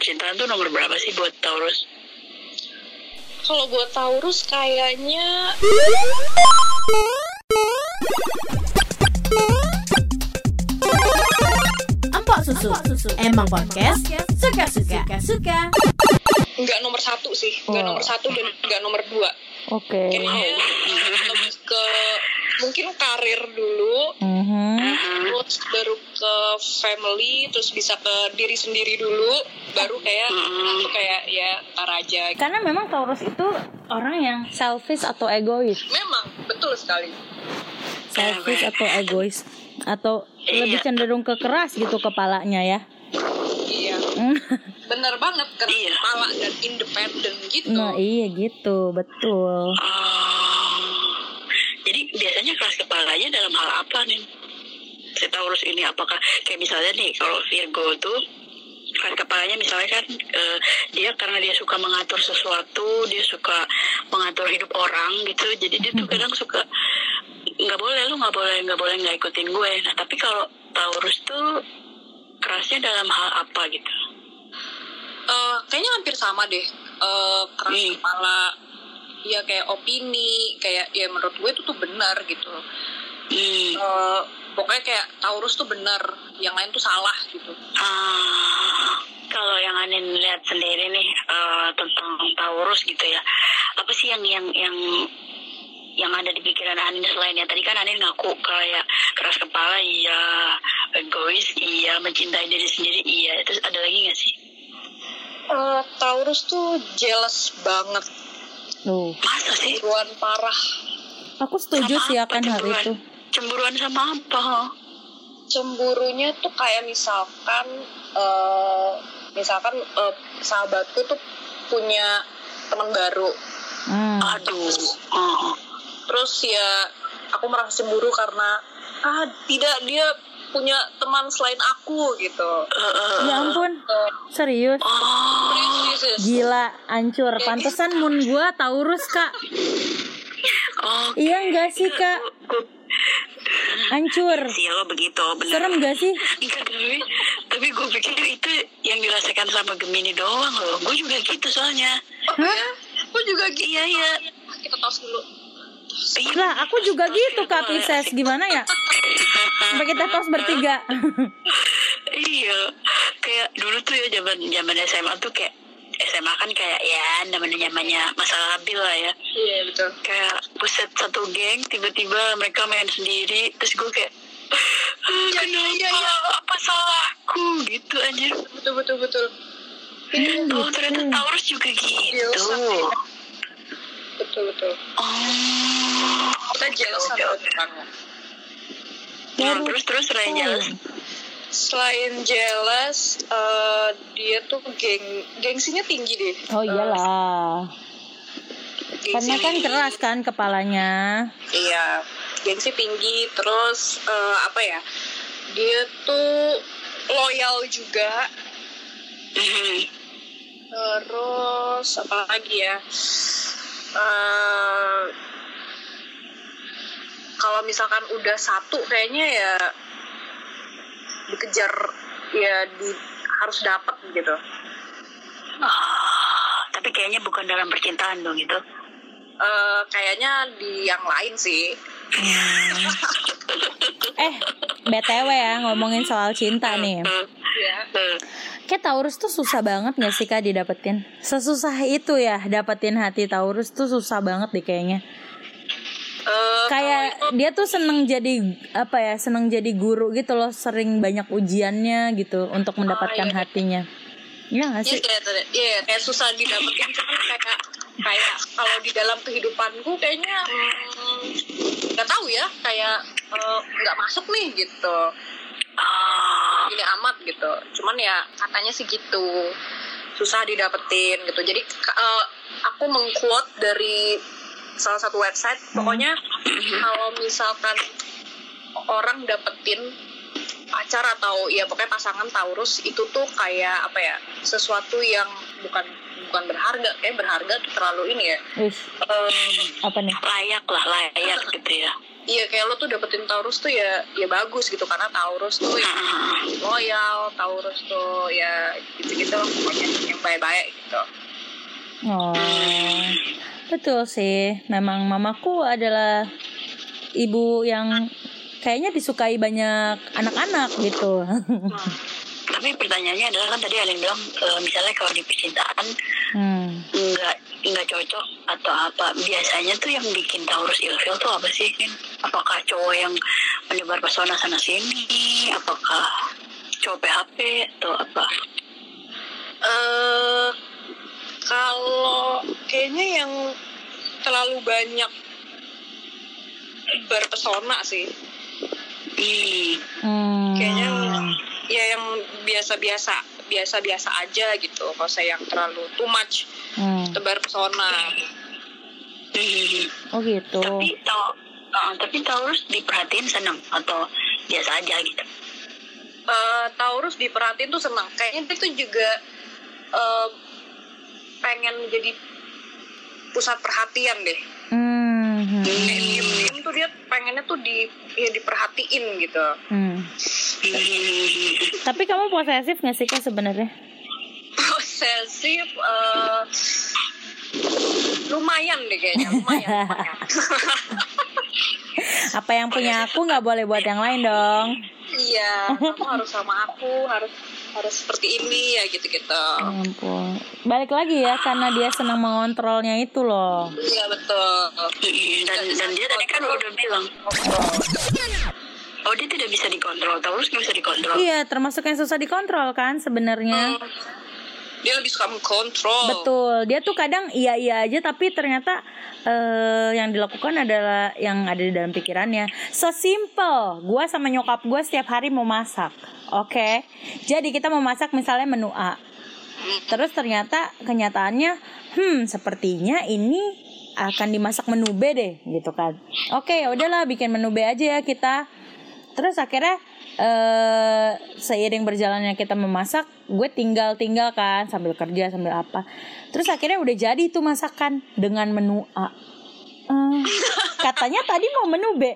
percintaan tuh nomor berapa sih buat Taurus? Kalau buat Taurus kayaknya Empok susu. Emang podcast suka-suka. Suka. nggak nomor satu sih, nggak Oh. nomor satu dan nggak nomor dua. Oke. Kayaknya lebih ke mungkin karir dulu, Mhm. terus baru ke family, terus bisa ke diri sendiri dulu, baru kayak itu kayak ya tar aja. Karena memang Taurus itu orang yang selfish atau egois. Memang betul sekali. Selfish atau egois atau lebih Iya. cenderung ke keras gitu kepalanya ya. Iya, Hmm. bener banget karena Iya. kepala dan independen gitu. Nah iya gitu betul. Oh. Jadi biasanya keras kepalanya dalam hal apa nih? Si Taurus ini apakah kayak misalnya nih kalau Virgo tuh keras kepalanya misalnya kan eh, dia karena dia suka mengatur sesuatu, dia suka mengatur hidup orang gitu. Jadi dia tuh kadang suka nggak boleh lu nggak boleh nggak boleh nggak ikutin gue. Nah tapi kalau Taurus tuh kerasnya dalam hal apa gitu? Eh, kayaknya hampir sama deh. Eh, keras Hmm. kepala, ya kayak opini, kayak ya menurut gue itu tuh benar gitu. Hmm. Eh, pokoknya kayak Taurus tuh benar, yang lain tuh salah gitu. Ah, kalau yang Anin lihat sendiri nih eh, tentang Taurus gitu ya, apa sih yang yang yang yang ada di pikiran Anin selain ya tadi kan Anin ngaku kayak keras kepala iya, egois iya, mencintai diri sendiri iya, terus ada lagi nggak sih? Eh, Taurus tuh jealous banget, Tuh. Masa sih? buruan parah. Aku setuju Sama sih akan hal cemburuan? itu. Cemburuan sama apa? Cemburunya tuh kayak misalkan, eh, misalkan eh, sahabatku tuh punya teman baru, Hmm. Aduh, oh. terus ya aku merasa cemburu karena ah tidak dia punya teman selain aku gitu. Ya ampun, Eh, serius. oh. Gila, hancur. Pantesan moon gua Taurus, Kak. oh, Iya enggak sih, Kak? Hancur. sih lo begitu, bener. Serem gak sih? Enggak tapi tapi gue pikir itu yang dirasakan sama Gemini doang loh. Gue juga gitu soalnya. Oh, ya? Aku juga gitu. Iya iya. Kita tos dulu. Iya. Lah, aku juga gitu, Kak Pisces. Gimana ya? Sampai kita tos bertiga. iya. Kayak dulu tuh ya zaman zaman SMA tuh kayak SMA kan kayak ya namanya namanya masa labil lah ya. Iya betul. Kayak buset satu geng tiba-tiba mereka main sendiri terus gue kayak "Ah, Iya, kenapa iya, iya. apa salahku gitu anjir. Betul betul betul. Oh ternyata Taurus juga Iya, gitu. sama. Betul betul. Oh. Kita jealous Oke, sama orangnya. Nah, terus terus selain jealous Selain jealous, eh, dia tuh geng gengsinya tinggi deh. Oh iyalah. Gengsi Karena kan keras kan kepalanya. Iya, gengsi tinggi. Terus eh, apa ya? Dia tuh loyal juga. Terus apa lagi ya? Eh, kalau misalkan udah satu kayaknya ya dikejar ya di harus dapat gitu. Ah, tapi kayaknya bukan dalam percintaan dong itu. Eh, kayaknya di yang lain sih. Eh, BTW ya ngomongin soal cinta nih. Ya. Kayak Taurus tuh susah banget gak sih Kak didapetin? Sesusah itu ya dapetin hati Taurus tuh susah banget deh kayaknya. Eh, Kayak dia tuh seneng jadi apa ya seneng jadi guru gitu loh sering banyak ujiannya gitu untuk mendapatkan iya. hatinya. Iya gak Iya sih? kayak iya kayak susah didapetin cuman kayak kayak kalau di dalam kehidupanku kayaknya mm, nggak tahu ya kayak eh, nggak masuk nih gitu. Ah, ini amat gitu. Cuman ya katanya sih gitu. Susah didapetin gitu. Jadi eh, aku mengquote dari salah satu website. Pokoknya kalau misalkan orang dapetin pacar atau ya pokoknya pasangan Taurus itu tuh kayak apa ya sesuatu yang bukan bukan berharga kayak berharga tuh terlalu ini ya Em, apa nih? layak lah layak gitu ya. Iya kayak lo tuh dapetin Taurus tuh ya ya bagus gitu karena Taurus tuh yang loyal, Taurus tuh ya gitu-gitu lah pokoknya yang baik-baik gitu. Oh, betul sih. Memang mamaku adalah ibu yang kayaknya disukai banyak anak-anak gitu. Tapi pertanyaannya adalah kan tadi Alin bilang eh, misalnya kalau di percintaan hmm. nggak nggak cocok atau apa biasanya tuh yang bikin Taurus ilfil tuh apa sih apakah cowok yang menyebar pesona sana sini apakah cowok PHP atau apa eh kalau kayaknya yang terlalu banyak berpesona sih. hmm. Hmm. Kayaknya ya yang biasa-biasa biasa-biasa aja gitu. Kalau saya yang terlalu too much Hmm. tebar pesona. Hmm. Oh gitu. tapi tau tapi Taurus diperhatiin seneng atau biasa aja gitu Eh, Taurus diperhatiin tuh senang. Kayaknya dia tuh juga eh, pengen jadi pusat perhatian deh. Hmm. hmm, tuh dia pengennya tuh di ya diperhatiin gitu. hmm. Tapi kamu posesif gak sih kak sebenarnya? Posesif eh, lumayan deh kayaknya, lumayan. lumayan. Apa yang punya aku nggak boleh buat yang lain dong. Iya, kamu harus sama aku, harus harus seperti ini ya gitu-gitu. Ya ampun. Balik lagi ya karena dia senang mengontrolnya itu loh. Iya betul. Hmm, dan dan dia tadi kan udah bilang oh dia tidak bisa dikontrol Taurus nggak bisa dikontrol Iya, termasuk yang susah dikontrol kan sebenarnya. Hmm. Dia lebih suka mengkontrol. Betul. Dia tuh kadang iya-iya aja tapi ternyata eh yang dilakukan adalah yang ada di dalam pikirannya. Sesimpel, gua sama nyokap gua setiap hari mau masak. Oke. Jadi kita mau masak misalnya menu A. Terus ternyata kenyataannya, hmm, sepertinya ini akan dimasak menu B deh, gitu kan. Oke, ya udahlah bikin menu B aja ya kita. Terus akhirnya eh seiring berjalannya kita memasak, gue tinggal-tinggal kan sambil kerja sambil apa. Terus akhirnya udah jadi itu masakan dengan menu A. Eh, katanya tadi mau menu B.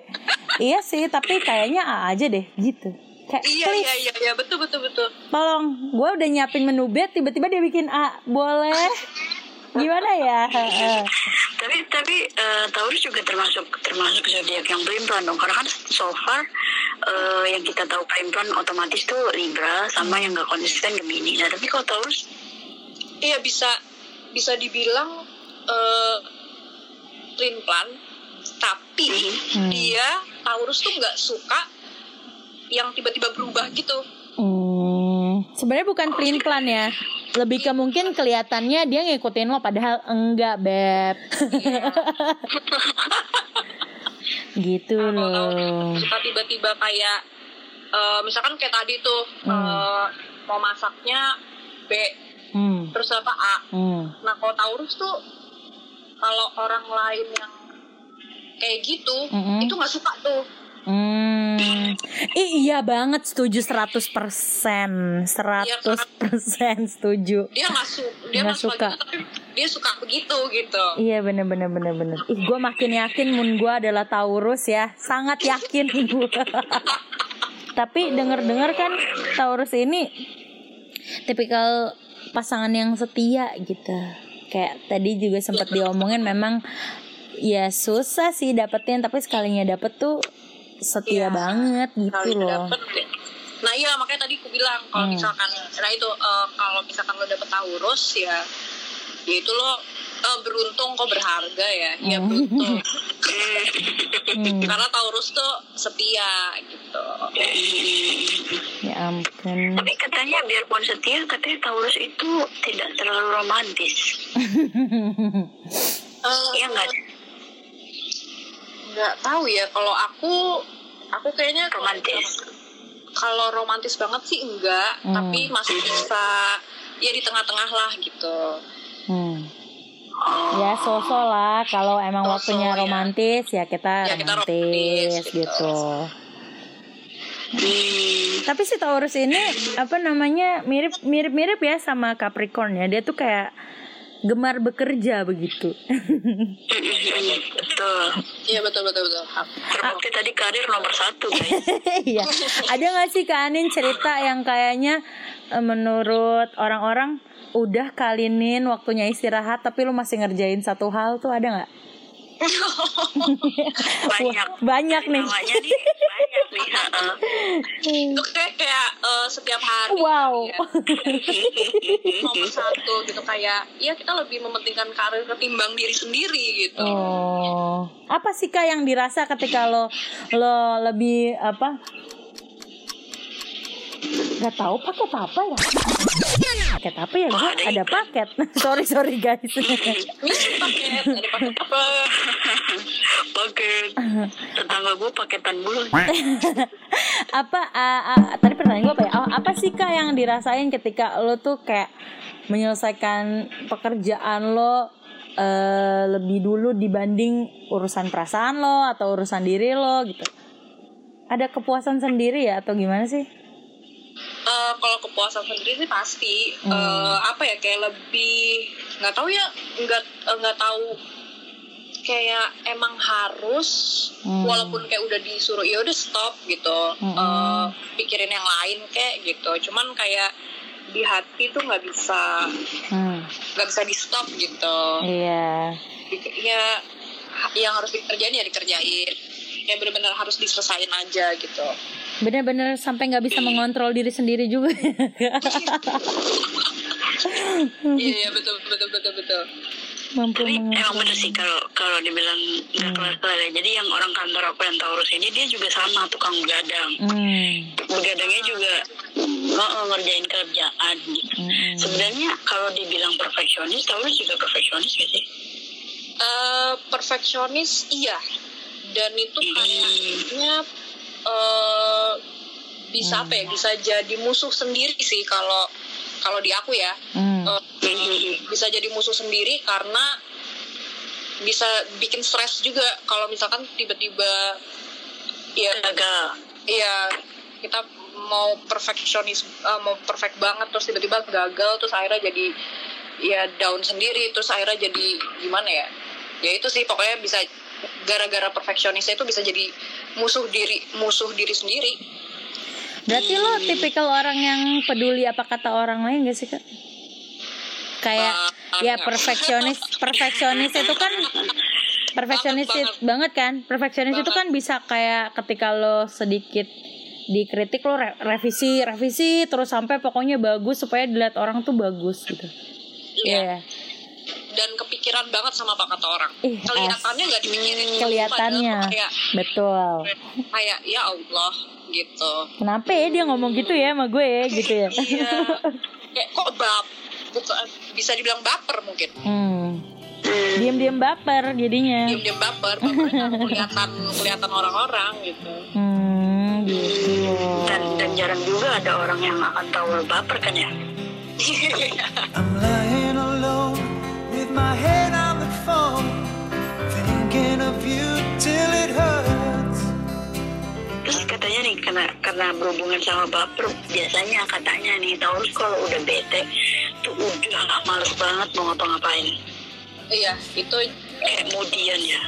Iya sih, tapi kayaknya A aja deh gitu. Kayak Iya please, iya iya iya betul betul betul. tolong gue udah nyiapin menu B tiba-tiba dia bikin A boleh gimana ya? Heeh. tapi tapi eh, Taurus juga termasuk termasuk zodiak yang pelin-pelan dong. Karena kan so far eh, yang kita tahu pelin-pelan otomatis tuh Libra sama yang gak konsisten Gemini. Nah tapi kalau Taurus? Iya bisa bisa dibilang eh plain plan. Tapi Hmm. dia Taurus tuh nggak suka yang tiba-tiba berubah gitu. Hmm, sebenarnya bukan pelin plan ya lebih ke mungkin kelihatannya dia ngikutin lo padahal enggak beb gitu loh Suka tiba-tiba kayak eh, misalkan kayak tadi tuh eh, mau masaknya B hmm, terus apa A. hmm, Nah kalau Taurus tuh kalau orang lain yang kayak gitu Mm-mm. itu nggak suka tuh. hmm. Ih, iya banget setuju 100% 100% setuju Dia nggak su dia Nggak nggak suka. gitu tapi dia suka begitu gitu. Iya bener bener bener bener. Ih gue makin yakin Moon gue adalah Taurus ya, sangat yakin gue. Tapi denger dengar kan Taurus ini tipikal pasangan yang setia gitu. Kayak tadi juga sempat diomongin memang ya susah sih dapetin tapi sekalinya dapet tuh setia Iya. banget gitu Kali loh. dapet. Nah iya makanya tadi aku bilang kalau Hmm. misalkan nah itu eh, kalau misalkan lo dapet Taurus ya ya itu lo eh, beruntung kok berharga ya ya Hmm. beruntung Hmm, karena Taurus tuh setia gitu ya ampun. tapi katanya biarpun setia katanya Taurus itu tidak terlalu romantis Eh, iya nggak nggak tahu ya kalau aku aku kayaknya romantis kalau romantis banget sih enggak Hmm. tapi masih bisa ya di tengah-tengah lah gitu Hmm. oh Ya sosok lah kalau emang Sosok, waktunya ya. romantis ya kita Ya, kita romantis, romantis, gitu. gitu. Hmm. Tapi si Taurus ini apa namanya mirip mirip mirip ya sama Capricorn ya. Dia tuh kayak gemar bekerja begitu. betul Iya betul betul betul. terbukti tadi karir nomor satu guys Iya. Ada nggak sih Kak Anin cerita yang kayaknya eh, menurut orang-orang udah kalinin waktunya istirahat tapi lu masih ngerjain satu hal tuh ada nggak? Banyak Banyak nih. namanya nih banyak nih. Itu kayak kayak eh, setiap hari. Wow. ya. nomor satu gitu kayak ya kita lebih mementingkan karir ketimbang diri sendiri gitu. Oh, apa sih kak yang dirasa ketika lo lo lebih apa? Gak tahu paket apa ya? Paket apa ya? Oh, ada ada iklan. paket. sorry sorry guys. Paket, ada paket apa? paket tetangga gue paketan mulu apa? ah, ah, tadi pertanyaan gue apa ya? Oh, apa sih kak yang dirasain ketika lo tuh kayak menyelesaikan pekerjaan lo eh, lebih dulu dibanding urusan perasaan lo atau urusan diri lo gitu? Ada kepuasan sendiri ya atau gimana sih? Eh, kalau kepuasan sendiri sih pasti Hmm. Eh, apa ya kayak lebih nggak tahu ya nggak eh, nggak tahu kayak emang harus Hmm. walaupun kayak udah disuruh ya udah stop gitu Hmm. Eh, pikirin yang lain kayak gitu cuman kayak di hati tuh nggak bisa Hmm. nggak bisa di stop gitu Iya. Di- ya yang harus dikerjain ya dikerjain ya benar-benar harus diselesain aja gitu Bener-bener sampai nggak bisa mengontrol diri sendiri juga. iya iya betul betul betul betul Mampu tapi emang mengontrol. bener sih kalau kalau dibilang nggak Hmm. kelar kelar ya jadi yang orang kantor aku yang Taurus ini dia juga sama tukang begadang Hmm. begadangnya juga oh, ngerjain kerjaan gitu Hmm. sebenarnya kalau dibilang perfeksionis Taurus juga perfeksionis gak sih Eh, perfeksionis iya dan itu Hmm. Eh bisa apa ya bisa jadi musuh sendiri sih kalau kalau di aku ya Hmm. Eh, bisa jadi musuh sendiri karena bisa bikin stres juga kalau misalkan tiba-tiba ya gagal Iya, kita mau perfeksionis, eh, mau perfect banget terus tiba-tiba gagal terus akhirnya jadi ya down sendiri terus akhirnya jadi gimana ya? Ya itu sih pokoknya bisa gara-gara perfeksionisnya itu bisa jadi musuh diri musuh diri sendiri. Berarti lo tipikal orang yang peduli apa kata orang lain gak sih kak? Kayak Banget. ya perfeksionis, perfeksionis itu kan perfeksionis Banget, it- banget kan? Perfeksionis itu kan bisa kayak ketika lo sedikit dikritik lo re- revisi, revisi terus sampai pokoknya bagus supaya dilihat orang tuh bagus gitu. Iya. Iya. Dan kepikiran banget sama apa kata orang. Ih, Kelihatannya nggak dipikirin. Kelihatannya. padahal Kayak Betul. kayak ya Allah gitu. Kenapa ya dia ngomong gitu ya sama gue ya gitu ya? Iya. Kayak kok bab bukan bisa dibilang baper mungkin. Hmm. Diam-diam baper jadinya. diam-diam baper bapernya kelihatan kelihatan orang-orang gitu Hmm, gitu. dan dan jarang juga ada orang yang akan tahu baper kan ya my head on the phone, thinking of you till it hurts. terus katanya nih karena karena berhubungan sama baper. Biasanya katanya nih Taurus kalau udah bete tuh udah males banget mau ngapa-ngapain. Iya itu kayak kemudian ya.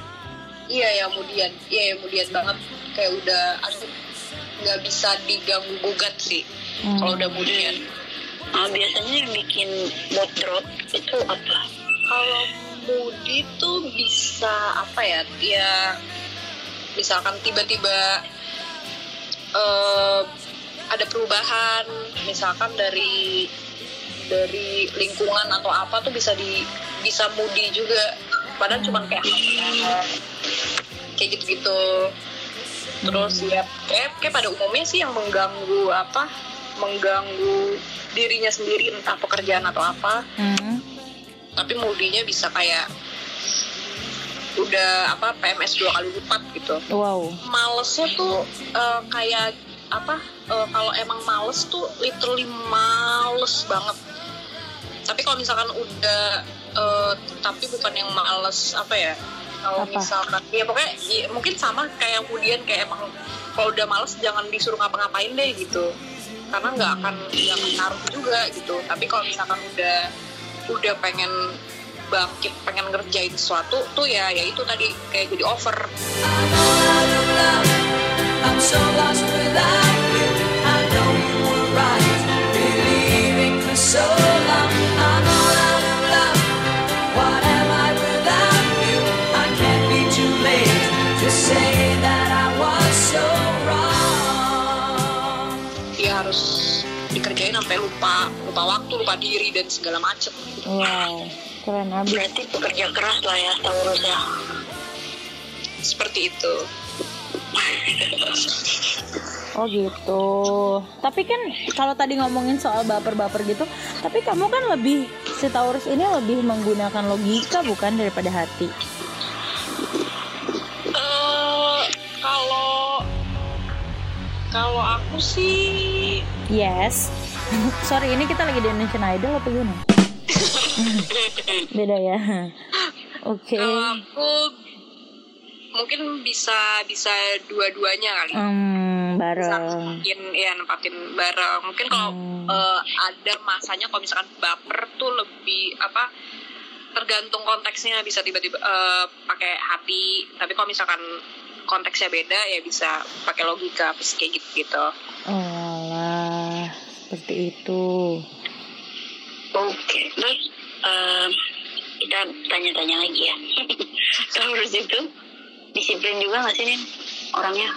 Iya ya kemudian iya ya kemudian banget. Kayak udah aduh nggak bisa diganggu gugat sih Hmm. kalau udah kemudian Nah, biasanya yang bikin mood drop itu apa? Kalau moody tuh bisa apa ya ya misalkan tiba-tiba eh, ada perubahan misalkan dari dari lingkungan atau apa tuh bisa di bisa moody juga. Padahal cuma kayak kayak gitu-gitu. Terus ya kayak, kayak pada umumnya sih yang mengganggu apa mengganggu dirinya sendiri entah pekerjaan atau apa. Hmm. Tapi moodinya bisa kayak udah apa PMS dua kali lipat gitu. Wow. malesnya tuh eh, kayak apa eh, kalau emang males tuh literally males banget. Tapi kalau misalkan udah eh, tapi bukan yang males apa ya kalau misalkan ya pokoknya ya, mungkin sama kayak kemudian kayak emang kalau udah males jangan disuruh ngapa-ngapain deh gitu. Karena nggak akan nggak akan ngaruh juga gitu. Tapi kalau misalkan udah udah pengen bangkit pengen ngerjain sesuatu tuh ya ya itu tadi kayak jadi over. I'm so lost without dikerjain sampai lupa lupa waktu lupa diri dan segala macem wow keren abis Berarti pekerja keras lah ya Taurus ya. seperti itu Oh gitu. Tapi kan kalau tadi ngomongin soal baper-baper gitu, tapi kamu kan lebih si Taurus ini lebih menggunakan logika bukan daripada hati. eh kalau kalau aku sih Yes. Sorry, ini kita lagi di Indonesian Idol apa gimana? Beda ya. Oke. kalau aku mungkin bisa bisa dua-duanya kali Hmm, bareng. nempatin ya nempatin bareng mungkin kalau Hmm. eh, ada masanya kalau misalkan baper tuh lebih apa tergantung konteksnya bisa tiba-tiba eh, pakai hati tapi kalau misalkan konteksnya beda ya bisa pakai logika kayak gitu gitu lah, seperti itu. Oke. Terus em, kita tanya-tanya lagi ya. Taurus itu disiplin juga nggak sih Nin? Orangnya?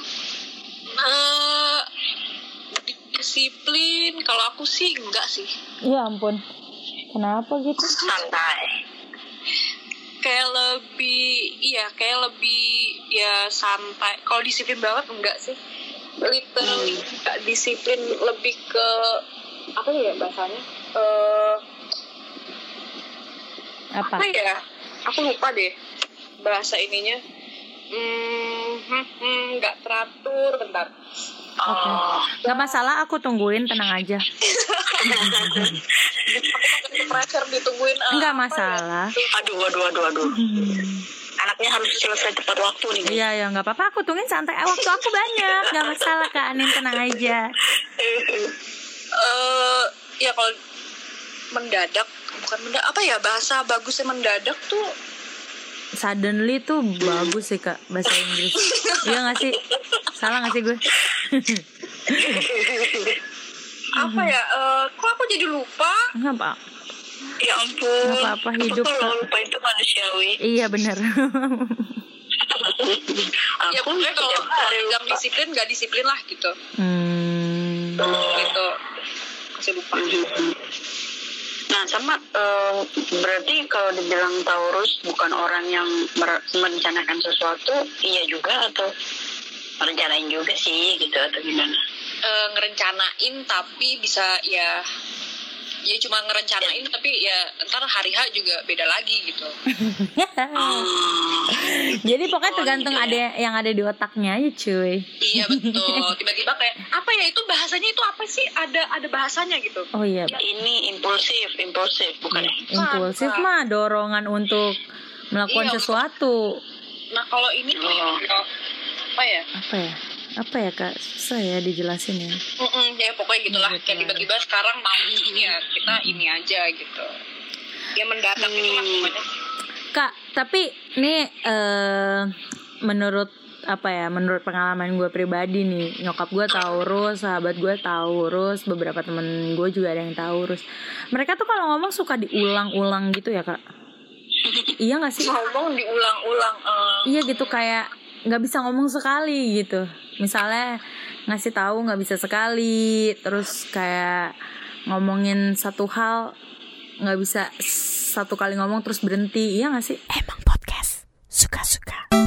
eh disiplin kalau aku sih enggak sih Ya ampun. Kenapa gitu? Santai. kayak lebih iya kayak lebih ya santai kalau disiplin banget enggak sih literally enggak disiplin lebih ke apa ya bahasanya eh Apa? apa ya aku lupa deh bahasa ininya hmm hmm, hmm, nggak teratur bentar Oh, Gak masalah, aku tungguin, tenang aja. aku pressure ditungguin apa ya? masalah. aduh, aduh, aduh, aduh. Anaknya harus selesai tepat waktu nih. Iya ya nggak apa-apa. Aku tungguin santai Eh, waktu aku banyak. Nggak masalah kak. Anin tenang aja. Eh ya kalau mendadak bukan mendadak apa ya bahasa bagusnya mendadak tuh suddenly tuh bagus sih kak bahasa Inggris. Iya nggak sih? Salah nggak sih gue? Apa ya eh, kok aku jadi lupa? Nggak apa Ya ampun. Nggak apa-apa, hidup, Kalau lupa itu manusiawi. iya bener ya Aku pokoknya kalau lupa. disiplin nggak disiplin lah gitu hmm, gitu masih lupa Nah, sama eh, berarti kalau dibilang Taurus bukan orang yang mer- merencanakan sesuatu, iya juga atau merencanain juga sih gitu atau gimana? Eh, ngerencanain tapi bisa ya ya cuma ngerencanain tapi ya ntar hari H juga beda lagi gitu. Oh, jadi pokoknya Oh, tergantung gitu ya. ada yang ada di otaknya aja cuy. Iya betul. Tiba-tiba kayak apa ya itu bahasanya itu apa sih? Ada ada bahasanya gitu. Oh iya. Ini impulsif, impulsif bukan ya? impulsif mah dorongan untuk melakukan Iya, sesuatu. Nah kalau ini Oh. ya, apa ya? Apa ya apa ya kak susah ya dijelasin ya Mm-mm, ya pokoknya gitulah Gitu kayak tiba-tiba sekarang mau ini ya kita ini aja gitu ya mendadak itu lah Kak, tapi ini eh menurut apa ya? Menurut pengalaman gue pribadi nih, nyokap gue Taurus, sahabat gue Taurus, beberapa temen gue juga ada yang Taurus. Mereka tuh kalau ngomong suka diulang-ulang gitu ya kak? iya gak sih? ngomong diulang-ulang eh, Iya gitu kayak nggak bisa ngomong sekali gitu. Misalnya ngasih tahu nggak bisa sekali, terus kayak ngomongin satu hal nggak bisa satu kali ngomong terus berhenti. Iya gak sih? Emang podcast suka-suka.